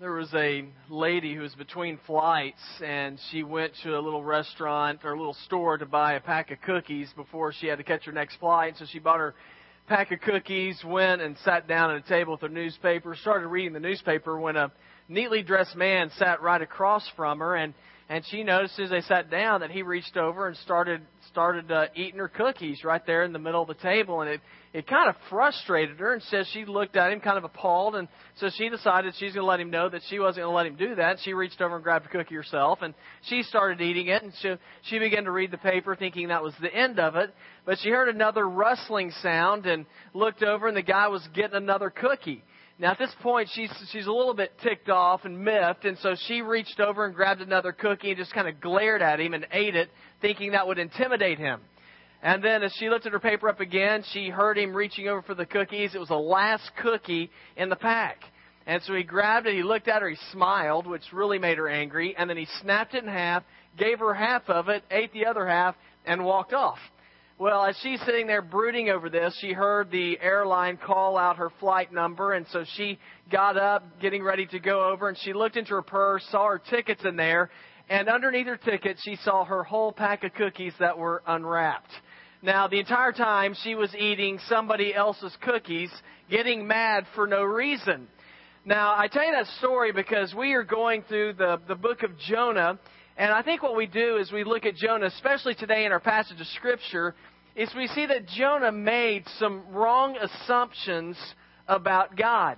there was a lady who was between flights and she went to a little restaurant or a little store to buy a pack of cookies before she had to catch her next flight. So she bought her pack of cookies, went and sat down at a table with her newspaper, started reading the newspaper when a neatly dressed man sat right across from her and and she noticed as they sat down that he reached over and started started uh, eating her cookies right there in the middle of the table, and it it kind of frustrated her. And says she looked at him kind of appalled, and so she decided she's going to let him know that she wasn't going to let him do that. She reached over and grabbed a cookie herself, and she started eating it, and she she began to read the paper, thinking that was the end of it. But she heard another rustling sound and looked over, and the guy was getting another cookie. Now at this point, she's she's a little bit ticked off and miffed, and so she reached over and grabbed another cookie and just kind of glared at him and ate it, thinking that would intimidate him. And then as she lifted her paper up again, she heard him reaching over for the cookies. It was the last cookie in the pack. And so he grabbed it, he looked at her, he smiled, which really made her angry, and then he snapped it in half, gave her half of it, ate the other half, and walked off. Well, as she's sitting there brooding over this, she heard the airline call out her flight number, and so she got up, getting ready to go over, and she looked into her purse, saw her tickets in there, and underneath her ticket, she saw her whole pack of cookies that were unwrapped. Now, the entire time, she was eating somebody else's cookies, getting mad for no reason. Now, I tell you that story because we are going through the, the book of Jonah, and I think what we do is we look at Jonah, especially today in our passage of Scripture, is we see that Jonah made some wrong assumptions about God.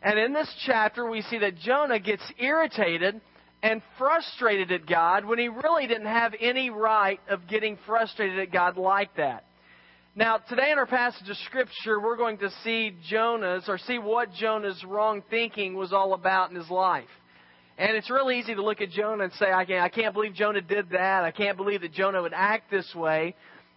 And in this chapter, we see that Jonah gets irritated and frustrated at God when he really didn't have any right of getting frustrated at God like that. Now, today in our passage of Scripture, we're going to see Jonah's, or see what Jonah's wrong thinking was all about in his life. And it's really easy to look at Jonah and say, I can't, I can't believe Jonah did that. I can't believe that Jonah would act this way.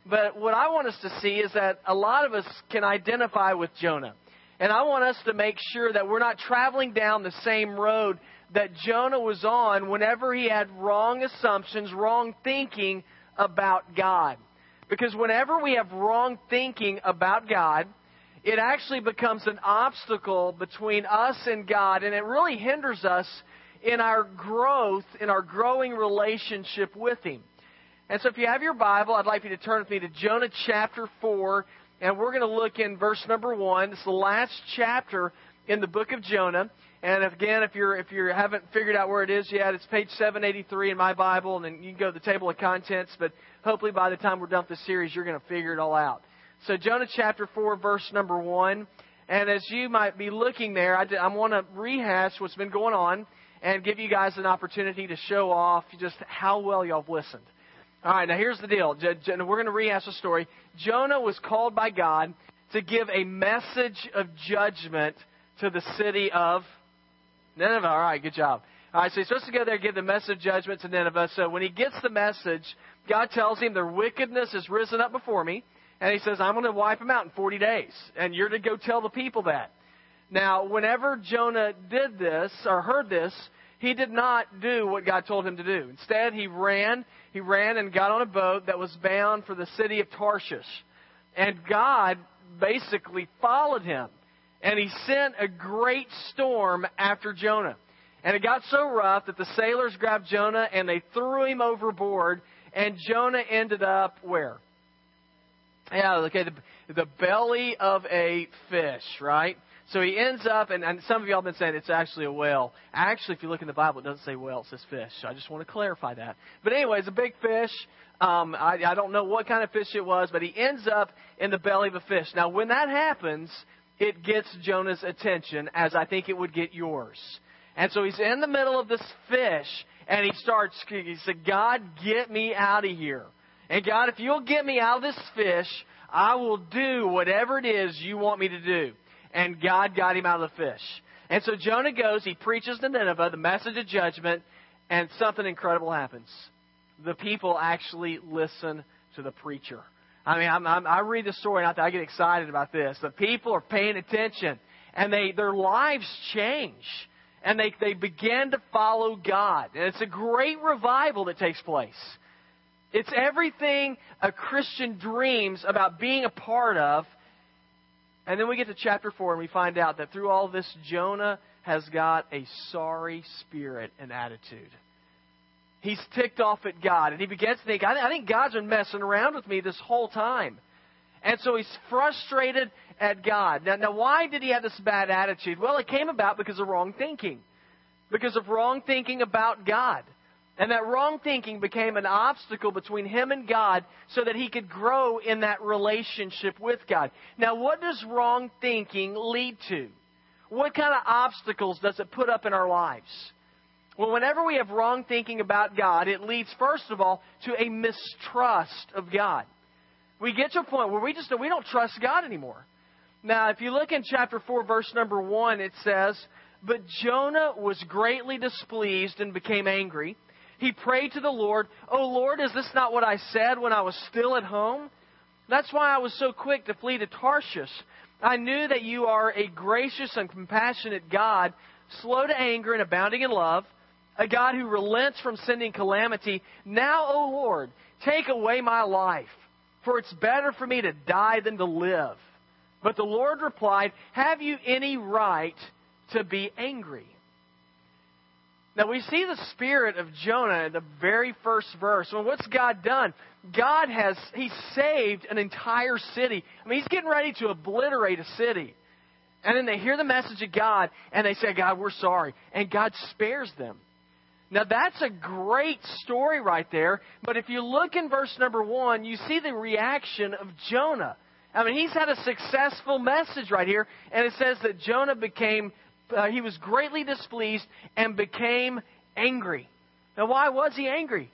But what I want us to see is that a lot of us can identify with Jonah. And I want us to make sure that we're not traveling down the same road that Jonah was on whenever he had wrong assumptions, wrong thinking about God. Because whenever we have wrong thinking about God, it actually becomes an obstacle between us and God, and it really hinders us in our growth, in our growing relationship with Him. And so if you have your Bible, I'd like you to turn with me to Jonah chapter 4, and we're going to look in verse number 1. It's the last chapter in the book of Jonah. And again, if you're if you haven't figured out where it is yet, it's page 783 in my Bible, and then you can go to the table of contents. But hopefully, by the time we're done with the series, you're going to figure it all out. So Jonah chapter 4, verse number 1. And as you might be looking there, I, I want to rehash what's been going on and give you guys an opportunity to show off just how well y'all have listened. All right, now here's the deal. We're going to rehash the story. Jonah was called by God to give a message of judgment to the city of Nineveh. All right, good job. All right, so he's supposed to go there and give the message of judgment to Nineveh. So when he gets the message, God tells him their wickedness has risen up before me. And he says, I'm going to wipe them out in 40 days. And you're to go tell the people that. Now, whenever Jonah did this or heard this, he did not do what God told him to do. Instead, he ran. He ran and got on a boat that was bound for the city of Tarshish. And God basically followed him. And he sent a great storm after Jonah. And it got so rough that the sailors grabbed Jonah and they threw him overboard. And Jonah ended up where? Yeah, okay, the, the belly of a fish, right? So he ends up, and, and some of y'all have been saying it's actually a whale. Actually, if you look in the Bible, it doesn't say whale, it says fish. So I just want to clarify that. But anyway, it's a big fish. Um, I, I don't know what kind of fish it was, but he ends up in the belly of a fish. Now, when that happens, it gets Jonah's attention, as I think it would get yours. And so he's in the middle of this fish, and he starts, he said, God, get me out of here. And God, if you'll get me out of this fish, I will do whatever it is you want me to do and God got him out of the fish. And so Jonah goes, he preaches to Nineveh the message of judgment, and something incredible happens. The people actually listen to the preacher. I mean, I'm, I'm, i read the story and I, I get excited about this. The people are paying attention, and they their lives change, and they they begin to follow God, and it's a great revival that takes place. It's everything a Christian dreams about being a part of And then we get to chapter 4 and we find out that through all this, Jonah has got a sorry spirit and attitude. He's ticked off at God, and he begins to think, I think God's been messing around with me this whole time. And so he's frustrated at God. Now, now, why did he have this bad attitude? Well, it came about because of wrong thinking. Because of wrong thinking about God. And that wrong thinking became an obstacle between him and God so that he could grow in that relationship with God. Now, what does wrong thinking lead to? What kind of obstacles does it put up in our lives? Well, whenever we have wrong thinking about God, it leads, first of all, to a mistrust of God. We get to a point where we just we don't trust God anymore. Now, if you look in chapter 4, verse number 1, it says, But Jonah was greatly displeased and became angry. He prayed to the Lord, Oh Lord, is this not what I said when I was still at home? That's why I was so quick to flee to Tarshish. I knew that you are a gracious and compassionate God, slow to anger and abounding in love, a God who relents from sending calamity. Now, O Lord, take away my life, for it's better for me to die than to live. But the Lord replied, Have you any right to be angry? Now we see the spirit of Jonah in the very first verse. Well, what's God done? God has He saved an entire city. I mean, He's getting ready to obliterate a city. And then they hear the message of God and they say, God, we're sorry. And God spares them. Now that's a great story right there. But if you look in verse number one, you see the reaction of Jonah. I mean, he's had a successful message right here, and it says that Jonah became, uh, he was greatly displeased and became angry. Now, why was he angry?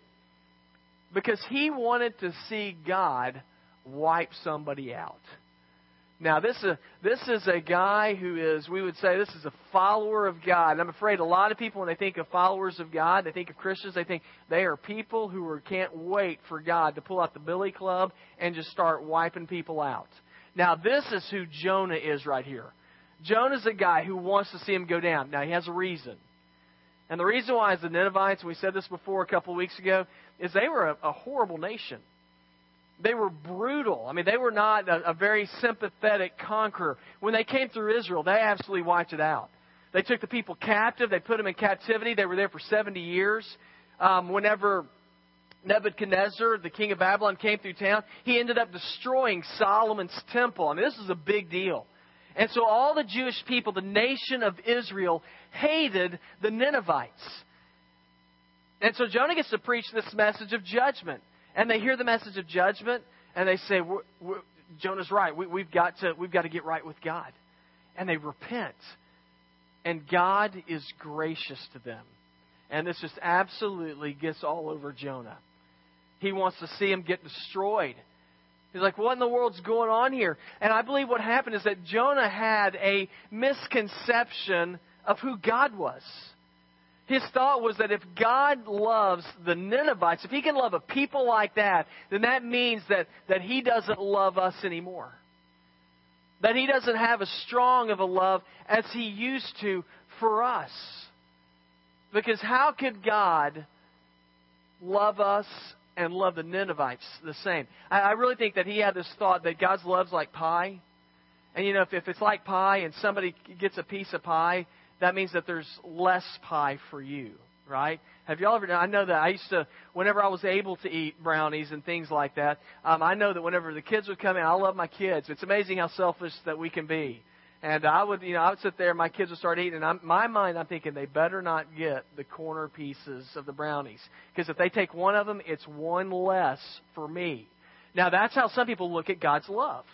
Because he wanted to see God wipe somebody out. Now, this is, a, this is a guy who is, we would say, this is a follower of God. And I'm afraid a lot of people, when they think of followers of God, they think of Christians, they think they are people who are, can't wait for God to pull out the billy club and just start wiping people out. Now, this is who Jonah is right here. Jonah's a guy who wants to see him go down. Now, he has a reason. And the reason why is the Ninevites, and we said this before a couple of weeks ago, is they were a, a horrible nation. They were brutal. I mean, they were not a, a very sympathetic conqueror. When they came through Israel, they absolutely wiped it out. They took the people captive. They put them in captivity. They were there for 70 years. Um, whenever Nebuchadnezzar, the king of Babylon, came through town, he ended up destroying Solomon's temple. I mean, this is a big deal. And so all the Jewish people, the nation of Israel, hated the Ninevites. And so Jonah gets to preach this message of judgment and they hear the message of judgment, and they say, we're, we're, Jonah's right. We, have got to, we've got to get right with God. And they repent. And God is gracious to them. And this just absolutely gets all over Jonah. He wants to see him get destroyed. He's like, what in the world's going on here? And I believe what happened is that Jonah had a misconception of who God was. His thought was that if God loves the Ninevites, if he can love a people like that, then that means that, that he doesn't love us anymore. That he doesn't have as strong of a love as he used to for us. Because how could God love us and love the Ninevites the same? I, I really think that he had this thought that God's love's like pie. And you know, if, if it's like pie and somebody gets a piece of pie, that means that there's less pie for you, right? Have y'all ever? Done? I know that I used to, whenever I was able to eat brownies and things like that. Um, I know that whenever the kids would come in, I love my kids. It's amazing how selfish that we can be. And I would, you know, I would sit there, my kids would start eating, and I'm, my mind, I'm thinking they better not get the corner pieces of the brownies, because if they take one of them, it's one less for me. Now that's how some people look at God's love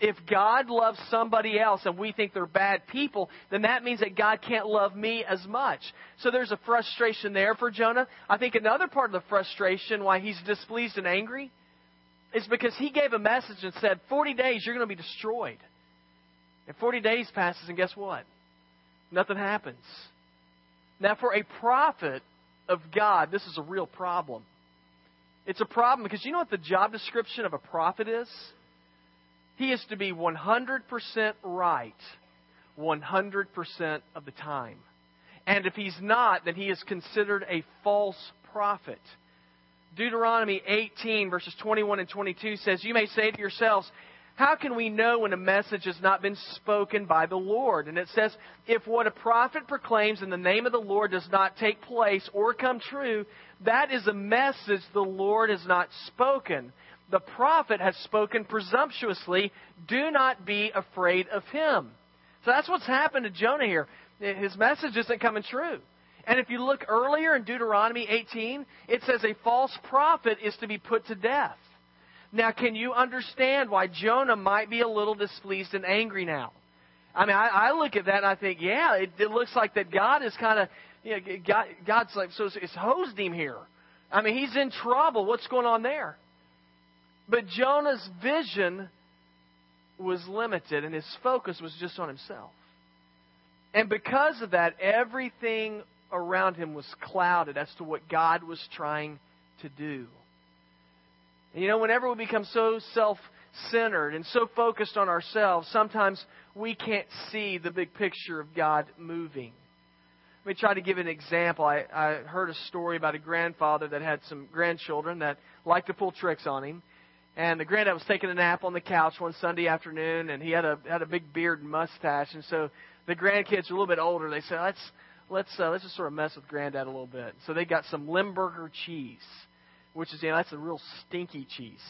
if God loves somebody else and we think they're bad people, then that means that God can't love me as much. So there's a frustration there for Jonah. I think another part of the frustration why he's displeased and angry is because he gave a message and said, 40 days you're going to be destroyed. And 40 days passes and guess what? Nothing happens. Now for a prophet of God, this is a real problem. It's a problem because you know what the job description of a prophet is? He is to be 100% right 100% of the time. And if he's not, then he is considered a false prophet. Deuteronomy 18, verses 21 and 22 says, You may say to yourselves, How can we know when a message has not been spoken by the Lord? And it says, if what a prophet proclaims in the name of the Lord does not take place or come true, that is a message the Lord has not spoken. The prophet has spoken presumptuously. Do not be afraid of him. So that's what's happened to Jonah here. His message isn't coming true. And if you look earlier in Deuteronomy 18, it says a false prophet is to be put to death. Now, can you understand why Jonah might be a little displeased and angry now? I mean, I, I look at that and I think, yeah, it, it looks like that God is kind of, you know, God, God's like, so it's, it's hosed him here. I mean, he's in trouble. What's going on there? But Jonah's vision was limited and his focus was just on himself. And because of that, everything around him was clouded as to what God was trying to do. And you know, whenever we become so self centered and so focused on ourselves, sometimes we can't see the big picture of God moving. Let me try to give an example. I, I heard a story about a grandfather that had some grandchildren that liked to pull tricks on him. And the granddad was taking a nap on the couch one Sunday afternoon, and he had a had a big beard and mustache. And so the grandkids are a little bit older. They said, "Let's let's uh, let's just sort of mess with granddad a little bit." So they got some Limburger cheese which is, you know, that's a real stinky cheese.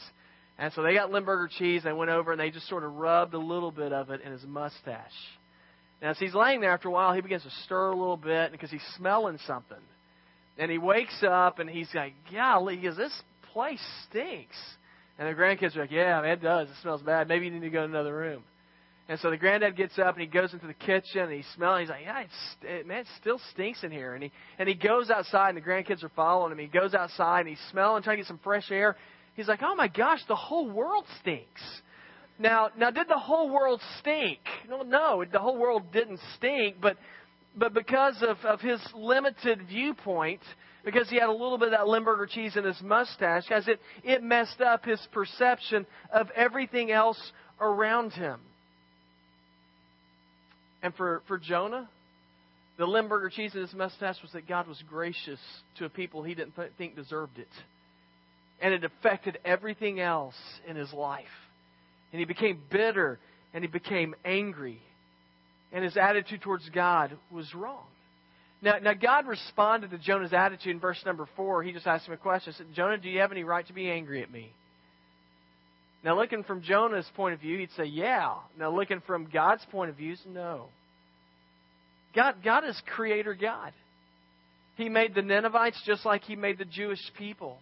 And so they got Limburger cheese. They went over and they just sort of rubbed a little bit of it in his mustache. Now, as he's laying there after a while, he begins to stir a little bit because he's smelling something. And he wakes up and he's like, golly, he this place stinks. And the grandkids are like, yeah, man, it does. It smells bad. Maybe you need to go to another room. And so the granddad gets up and he goes into the kitchen and he smells. He's like, "Yeah, it, man, it still stinks in here." And he and he goes outside and the grandkids are following him. He goes outside and he's smelling, trying to get some fresh air. He's like, "Oh my gosh, the whole world stinks." Now, now, did the whole world stink? No, no, the whole world didn't stink, but but because of of his limited viewpoint, because he had a little bit of that Limburger cheese in his mustache, as it it messed up his perception of everything else around him. And for, for Jonah, the Limburger cheese in his mustache was that God was gracious to a people he didn't th- think deserved it. And it affected everything else in his life. And he became bitter and he became angry. And his attitude towards God was wrong. Now, now God responded to Jonah's attitude in verse number four. He just asked him a question. He said, Jonah, do you have any right to be angry at me? Now, looking from Jonah's point of view, he'd say, yeah. Now, looking from God's point of view, no. God, God is creator God. He made the Ninevites just like he made the Jewish people.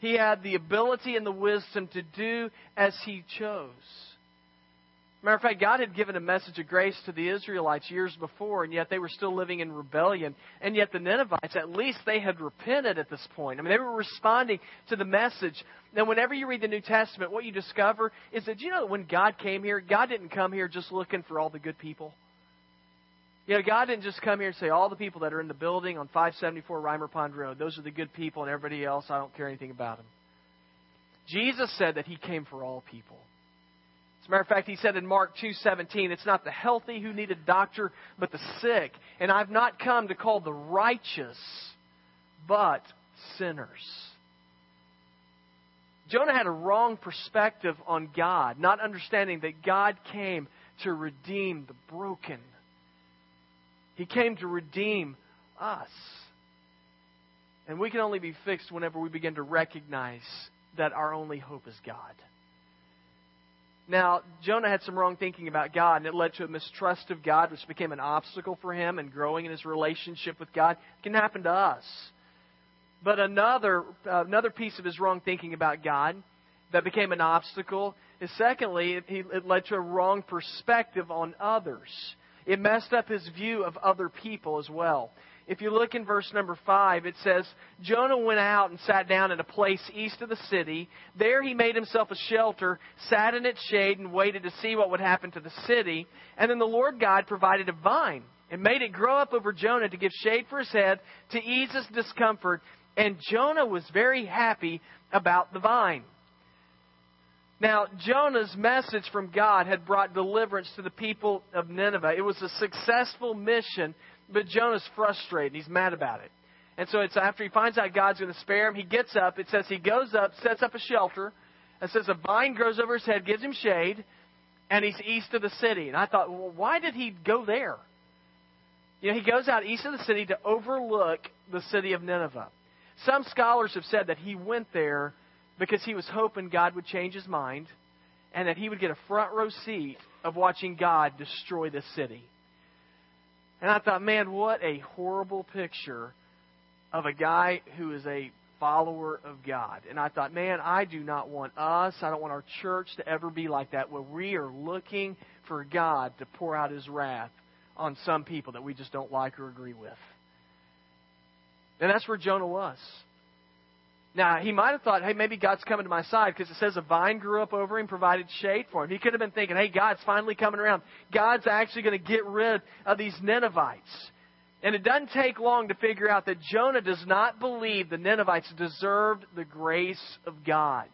He had the ability and the wisdom to do as he chose. Matter of fact, God had given a message of grace to the Israelites years before, and yet they were still living in rebellion. And yet the Ninevites, at least they had repented at this point. I mean, they were responding to the message. Now, whenever you read the New Testament, what you discover is that, you know, that when God came here, God didn't come here just looking for all the good people. You know, God didn't just come here and say, all the people that are in the building on 574 Rimer Pond Road, those are the good people, and everybody else, I don't care anything about them. Jesus said that He came for all people. As a matter of fact, he said in Mark 2:17, "It's not the healthy who need a doctor, but the sick. And I've not come to call the righteous, but sinners." Jonah had a wrong perspective on God, not understanding that God came to redeem the broken. He came to redeem us. And we can only be fixed whenever we begin to recognize that our only hope is God. Now, Jonah had some wrong thinking about God, and it led to a mistrust of God, which became an obstacle for him in growing in his relationship with God. It can happen to us. But another, uh, another piece of his wrong thinking about God that became an obstacle is secondly, it, it led to a wrong perspective on others. It messed up his view of other people as well. If you look in verse number 5, it says, Jonah went out and sat down in a place east of the city. There he made himself a shelter, sat in its shade, and waited to see what would happen to the city. And then the Lord God provided a vine and made it grow up over Jonah to give shade for his head, to ease his discomfort. And Jonah was very happy about the vine. Now, Jonah's message from God had brought deliverance to the people of Nineveh. It was a successful mission but Jonah's frustrated. He's mad about it. And so it's after he finds out God's going to spare him, he gets up. It says he goes up, sets up a shelter, It says a vine grows over his head, gives him shade, and he's east of the city. And I thought, well, why did he go there? You know, he goes out east of the city to overlook the city of Nineveh. Some scholars have said that he went there because he was hoping God would change his mind and that he would get a front row seat of watching God destroy the city. And I thought, man, what a horrible picture of a guy who is a follower of God. And I thought, man, I do not want us, I don't want our church to ever be like that, where we are looking for God to pour out his wrath on some people that we just don't like or agree with. And that's where Jonah was. Now, he might have thought, hey, maybe God's coming to my side because it says a vine grew up over him, provided shade for him. He could have been thinking, hey, God's finally coming around. God's actually going to get rid of these Ninevites. And it doesn't take long to figure out that Jonah does not believe the Ninevites deserved the grace of God.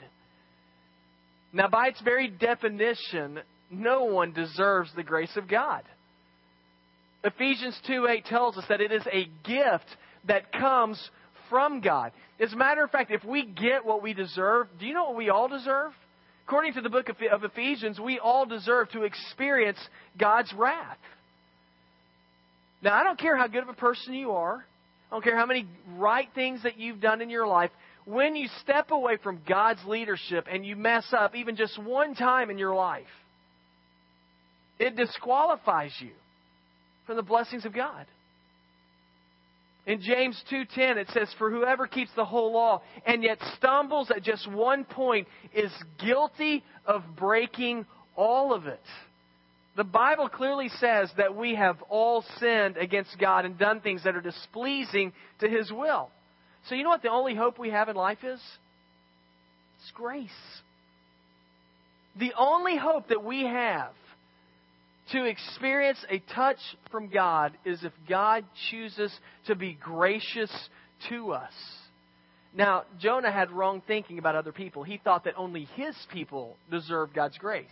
Now, by its very definition, no one deserves the grace of God. Ephesians 2 8 tells us that it is a gift that comes from God. As a matter of fact, if we get what we deserve, do you know what we all deserve? According to the book of Ephesians, we all deserve to experience God's wrath. Now, I don't care how good of a person you are. I don't care how many right things that you've done in your life. When you step away from God's leadership and you mess up even just one time in your life, it disqualifies you from the blessings of God. In James 2:10 it says for whoever keeps the whole law and yet stumbles at just one point is guilty of breaking all of it. The Bible clearly says that we have all sinned against God and done things that are displeasing to his will. So you know what the only hope we have in life is? It's grace. The only hope that we have to experience a touch from God is if God chooses to be gracious to us. Now, Jonah had wrong thinking about other people. He thought that only his people deserved God's grace.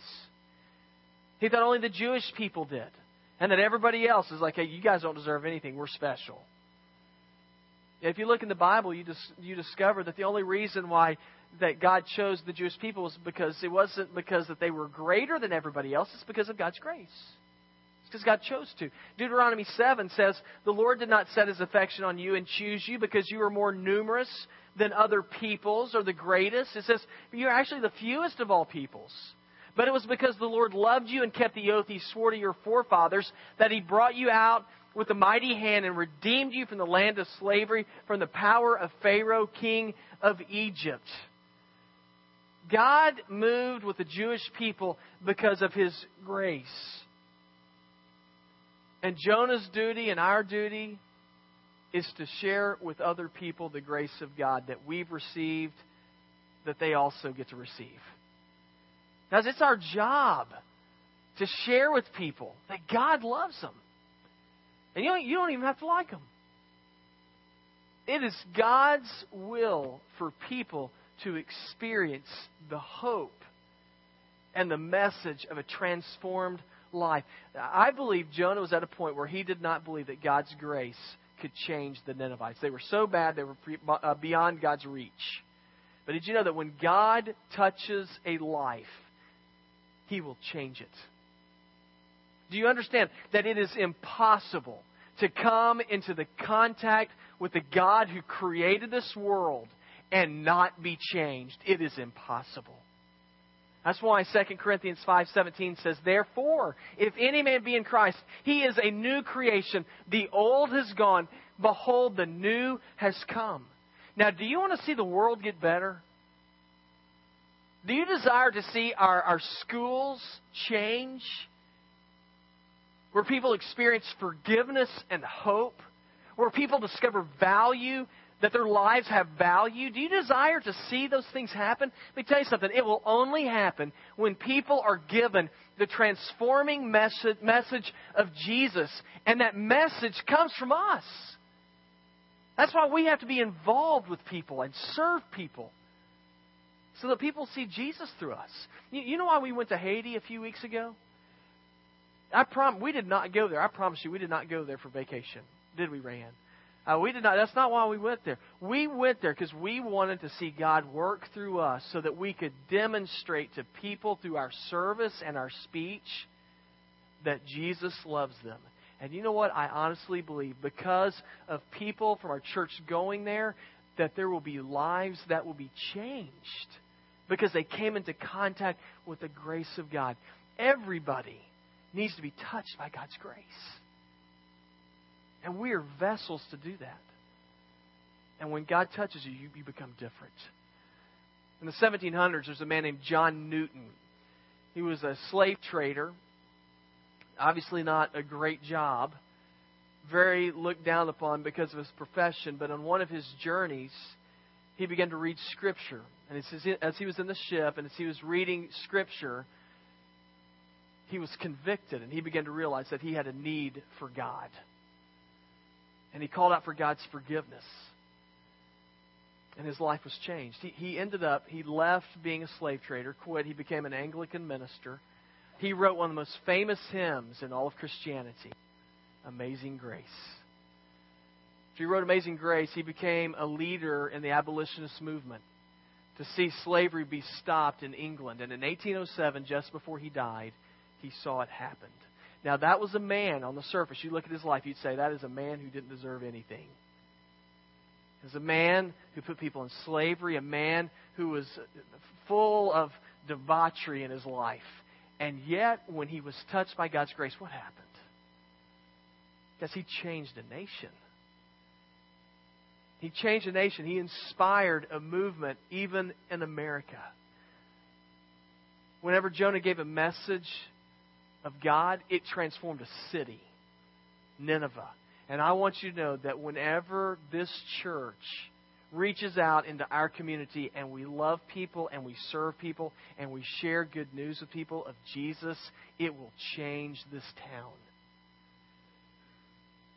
He thought only the Jewish people did. And that everybody else is like, hey, you guys don't deserve anything. We're special. If you look in the Bible, you, dis- you discover that the only reason why that God chose the Jewish people was because it wasn't because that they were greater than everybody else. It's because of God's grace. Because God chose to. Deuteronomy 7 says, The Lord did not set his affection on you and choose you because you were more numerous than other peoples or the greatest. It says, You're actually the fewest of all peoples. But it was because the Lord loved you and kept the oath he swore to your forefathers that he brought you out with a mighty hand and redeemed you from the land of slavery, from the power of Pharaoh, king of Egypt. God moved with the Jewish people because of his grace. And Jonah's duty and our duty is to share with other people the grace of God that we've received, that they also get to receive. Guys, it's our job to share with people that God loves them. And you don't, you don't even have to like them. It is God's will for people to experience the hope and the message of a transformed life. I believe Jonah was at a point where he did not believe that God's grace could change the Ninevites. They were so bad, they were uh, beyond God's reach. But did you know that when God touches a life, he will change it? Do you understand that it is impossible to come into the contact with the God who created this world and not be changed. It is impossible. That's why 2 Corinthians 5:17 says, "Therefore, if any man be in Christ, he is a new creation. The old has gone; behold, the new has come." Now, do you want to see the world get better? Do you desire to see our, our schools change? Where people experience forgiveness and hope? Where people discover value that their lives have value? Do you desire to see those things happen? Let me tell you something. It will only happen when people are given the transforming message, message of Jesus. And that message comes from us. That's why we have to be involved with people and serve people so that people see Jesus through us. You, you know why we went to Haiti a few weeks ago? I prom- we did not go there. I promise you, we did not go there for vacation. Did we, Rayanne? Uh, we did not. That's not why we went there. We went there because we wanted to see God work through us, so that we could demonstrate to people through our service and our speech that Jesus loves them. And you know what? I honestly believe because of people from our church going there, that there will be lives that will be changed because they came into contact with the grace of God. Everybody needs to be touched by God's grace. And we are vessels to do that. And when God touches you, you, you become different. In the 1700s, there's a man named John Newton. He was a slave trader. Obviously, not a great job. Very looked down upon because of his profession. But on one of his journeys, he began to read Scripture. And as he was in the ship and as he was reading Scripture, he was convicted and he began to realize that he had a need for God and he called out for God's forgiveness. And his life was changed. He, he ended up, he left being a slave trader, quit, he became an Anglican minister. He wrote one of the most famous hymns in all of Christianity Amazing Grace. After he wrote Amazing Grace, he became a leader in the abolitionist movement to see slavery be stopped in England. And in 1807, just before he died, he saw it happen. Now, that was a man on the surface. You look at his life, you'd say that is a man who didn't deserve anything. Was a man who put people in slavery, a man who was full of debauchery in his life. And yet, when he was touched by God's grace, what happened? Because he changed a nation. He changed a nation. He inspired a movement, even in America. Whenever Jonah gave a message of God, it transformed a city, Nineveh. And I want you to know that whenever this church reaches out into our community and we love people and we serve people and we share good news with people of Jesus, it will change this town.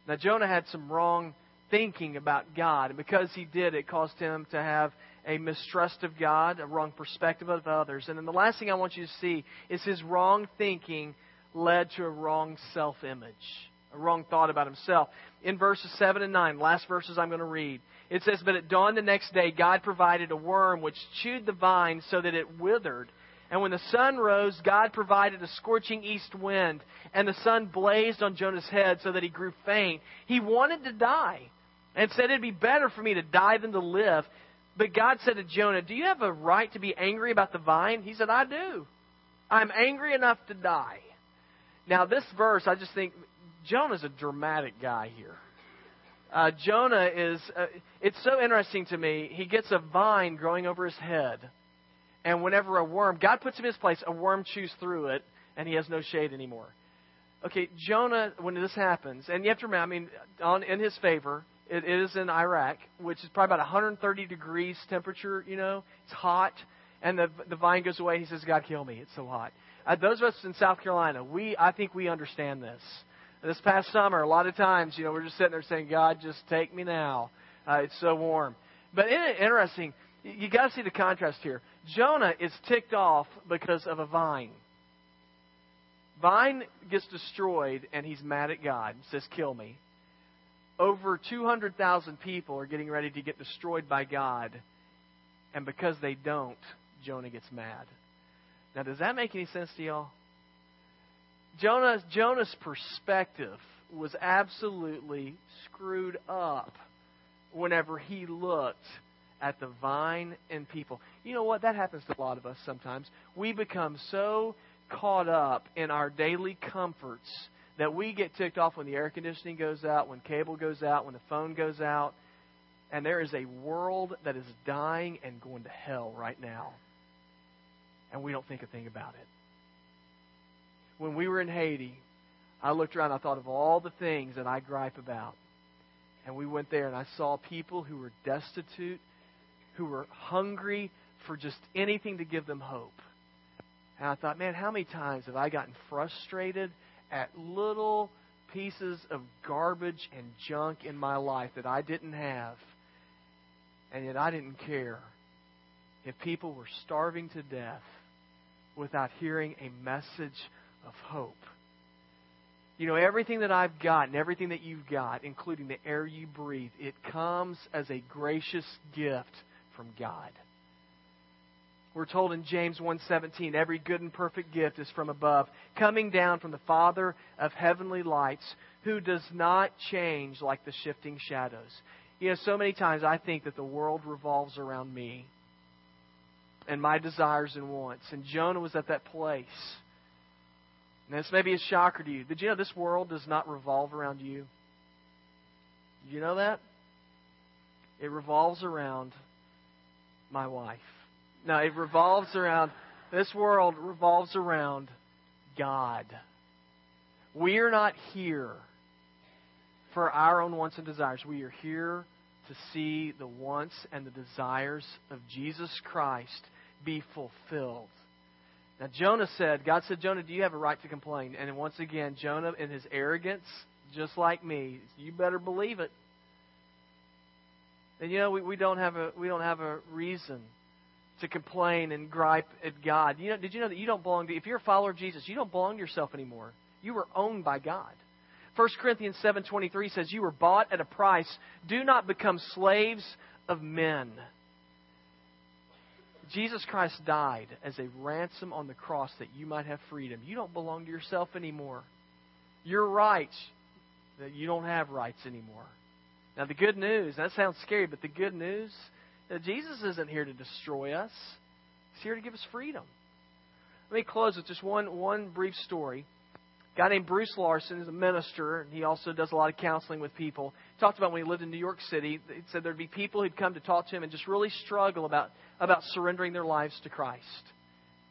Now, Jonah had some wrong thinking about God, and because he did, it caused him to have a mistrust of God, a wrong perspective of others. And then the last thing I want you to see is his wrong thinking led to a wrong self image, a wrong thought about himself. In verses 7 and 9, last verses I'm going to read, it says, But at dawn the next day, God provided a worm which chewed the vine so that it withered. And when the sun rose, God provided a scorching east wind, and the sun blazed on Jonah's head so that he grew faint. He wanted to die and said, It'd be better for me to die than to live. But God said to Jonah, Do you have a right to be angry about the vine? He said, I do. I'm angry enough to die. Now, this verse, I just think Jonah's a dramatic guy here. Uh, Jonah is, uh, it's so interesting to me. He gets a vine growing over his head. And whenever a worm, God puts him in his place, a worm chews through it, and he has no shade anymore. Okay, Jonah, when this happens, and you have to remember, I mean, on, in his favor, it is in Iraq, which is probably about 130 degrees temperature, you know. It's hot. And the, the vine goes away. He says, God, kill me. It's so hot. Uh, those of us in South Carolina, we I think we understand this. This past summer, a lot of times, you know, we're just sitting there saying, "God, just take me now." Uh, it's so warm. But isn't it interesting? You got to see the contrast here. Jonah is ticked off because of a vine. Vine gets destroyed, and he's mad at God. And says, "Kill me." Over 200,000 people are getting ready to get destroyed by God, and because they don't, Jonah gets mad. Now, does that make any sense to y'all? Jonah's, Jonah's perspective was absolutely screwed up whenever he looked at the vine and people. You know what? That happens to a lot of us sometimes. We become so caught up in our daily comforts that we get ticked off when the air conditioning goes out, when cable goes out, when the phone goes out. And there is a world that is dying and going to hell right now and we don't think a thing about it. When we were in Haiti, I looked around, I thought of all the things that I gripe about. And we went there, and I saw people who were destitute, who were hungry for just anything to give them hope. And I thought, man, how many times have I gotten frustrated at little pieces of garbage and junk in my life that I didn't have, and yet I didn't care if people were starving to death without hearing a message of hope. You know, everything that I've got and everything that you've got, including the air you breathe, it comes as a gracious gift from God. We're told in James 1:17, every good and perfect gift is from above, coming down from the Father of heavenly lights, who does not change like the shifting shadows. You know, so many times I think that the world revolves around me and my desires and wants. And Jonah was at that place. And this may be a shocker to you. Did you know this world does not revolve around you? Did you know that? It revolves around my wife. No, it revolves around, this world revolves around God. We are not here for our own wants and desires. We are here to see the wants and the desires of Jesus Christ be fulfilled. Now, Jonah said, God said, Jonah, do you have a right to complain? And once again, Jonah, in his arrogance, just like me, you better believe it. And you know, we, we don't have a we don't have a reason to complain and gripe at God. You know, did you know that you don't belong to, if you're a follower of Jesus, you don't belong to yourself anymore. You were owned by God. 1 Corinthians 7:23 says you were bought at a price. Do not become slaves of men. Jesus Christ died as a ransom on the cross that you might have freedom. You don't belong to yourself anymore. Your rights that you don't have rights anymore. Now the good news, that sounds scary, but the good news now, Jesus isn't here to destroy us. He's here to give us freedom. Let me close with just one, one brief story. Guy named Bruce Larson is a minister, and he also does a lot of counseling with people. He talked about when he lived in New York City. He said there'd be people who'd come to talk to him and just really struggle about, about surrendering their lives to Christ.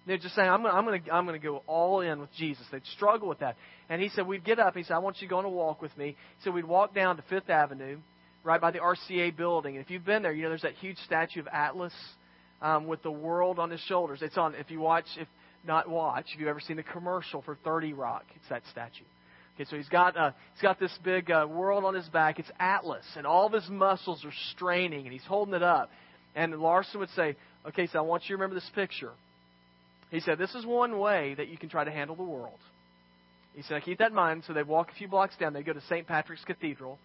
They're just saying, I'm going I'm to I'm to go all in with Jesus. They'd struggle with that. And he said, we'd get up. He said, I want you to go on a walk with me. He said, we'd walk down to Fifth Avenue right by the RCA building. And if you've been there, you know there's that huge statue of Atlas um, with the world on his shoulders. It's on. If you watch, if not watch, if you've ever seen the commercial for 30 Rock, it's that statue. Okay, so he's got uh, he's got this big uh, world on his back. It's Atlas, and all of his muscles are straining, and he's holding it up. And Larson would say, "Okay, so I want you to remember this picture." He said, "This is one way that you can try to handle the world." He said, "Keep that in mind." So they walk a few blocks down. They go to St. Patrick's Cathedral.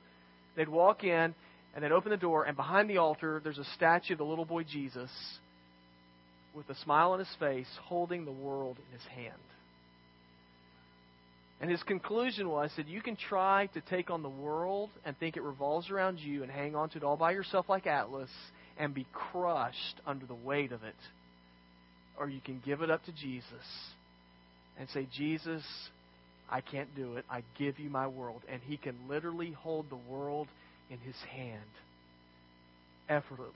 They'd walk in and they'd open the door, and behind the altar, there's a statue of the little boy Jesus with a smile on his face, holding the world in his hand. And his conclusion was that you can try to take on the world and think it revolves around you and hang on to it all by yourself like Atlas and be crushed under the weight of it. Or you can give it up to Jesus and say, Jesus, I can't do it. I give you my world. And he can literally hold the world in his hand effortlessly.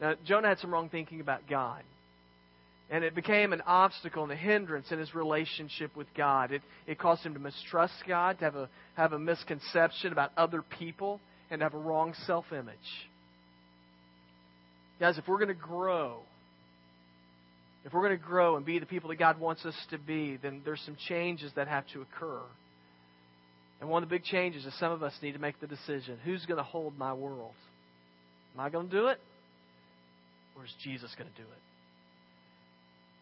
Now, Jonah had some wrong thinking about God. And it became an obstacle and a hindrance in his relationship with God. It, it caused him to mistrust God, to have a, have a misconception about other people, and to have a wrong self image. Guys, if we're going to grow if we're going to grow and be the people that God wants us to be, then there's some changes that have to occur. And one of the big changes is some of us need to make the decision who's going to hold my world? Am I going to do it? Or is Jesus going to do it?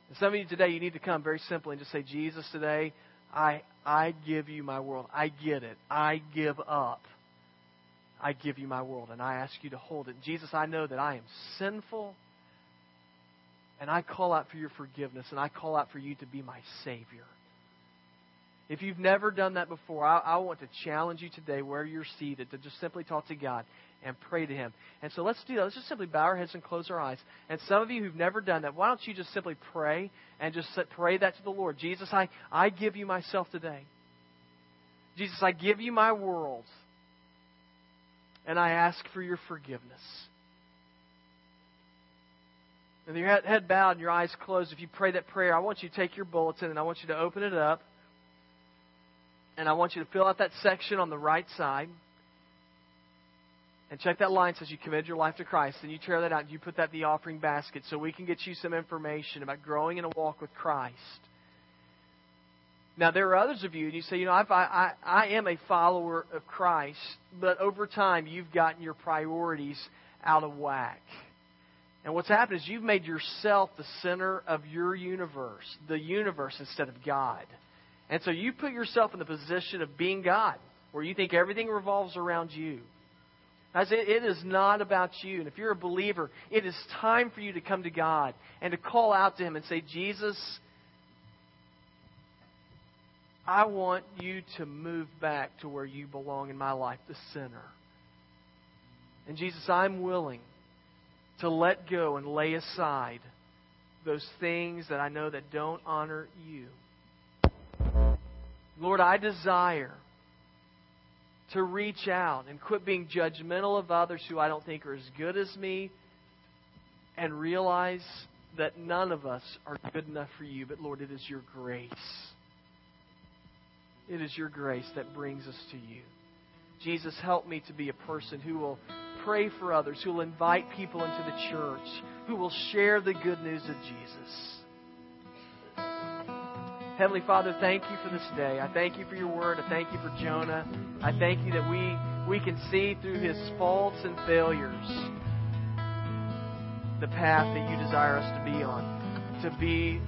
And some of you today, you need to come very simply and just say, Jesus, today, I, I give you my world. I get it. I give up. I give you my world, and I ask you to hold it. Jesus, I know that I am sinful and I call out for your forgiveness, and I call out for you to be my Savior. If you've never done that before, I, I, want to challenge you today where you're seated to just simply talk to God and pray to Him. And so let's do that. Let's just simply bow our heads and close our eyes. And some of you who've never done that, why don't you just simply pray and just pray that to the Lord? Jesus, I, I give you myself today. Jesus, I give you my world. And I ask for your forgiveness. And your head bowed and your eyes closed, if you pray that prayer, I want you to take your bulletin and I want you to open it up. And I want you to fill out that section on the right side. And check that line says you committed your life to Christ. And you tear that out and you put that in the offering basket so we can get you some information about growing in a walk with Christ. Now, there are others of you, and you say, you know, I've, I, I, I am a follower of Christ, but over time you've gotten your priorities out of whack And what's happened is you've made yourself the center of your universe, the universe instead of God. And so you put yourself in the position of being God, where you think everything revolves around you. As it, it is not about you. And if you're a believer, it is time for you to come to God and to call out to Him and say, Jesus, I want you to move back to where you belong in my life, the center. And Jesus, I'm willing to let go and lay aside those things that I know that don't honor you. Lord, I desire to reach out and quit being judgmental of others who I don't think are as good as me and realize that none of us are good enough for you, but Lord, it is your grace. It is your grace that brings us to you. Jesus, help me to be a person who will pray for others, who will invite people into the church, who will share the good news of Jesus. Heavenly Father, thank you for this day. I thank you for your word. I thank you for Jonah. I thank you that we, we can see through his faults and failures the path that you desire us to be on, to be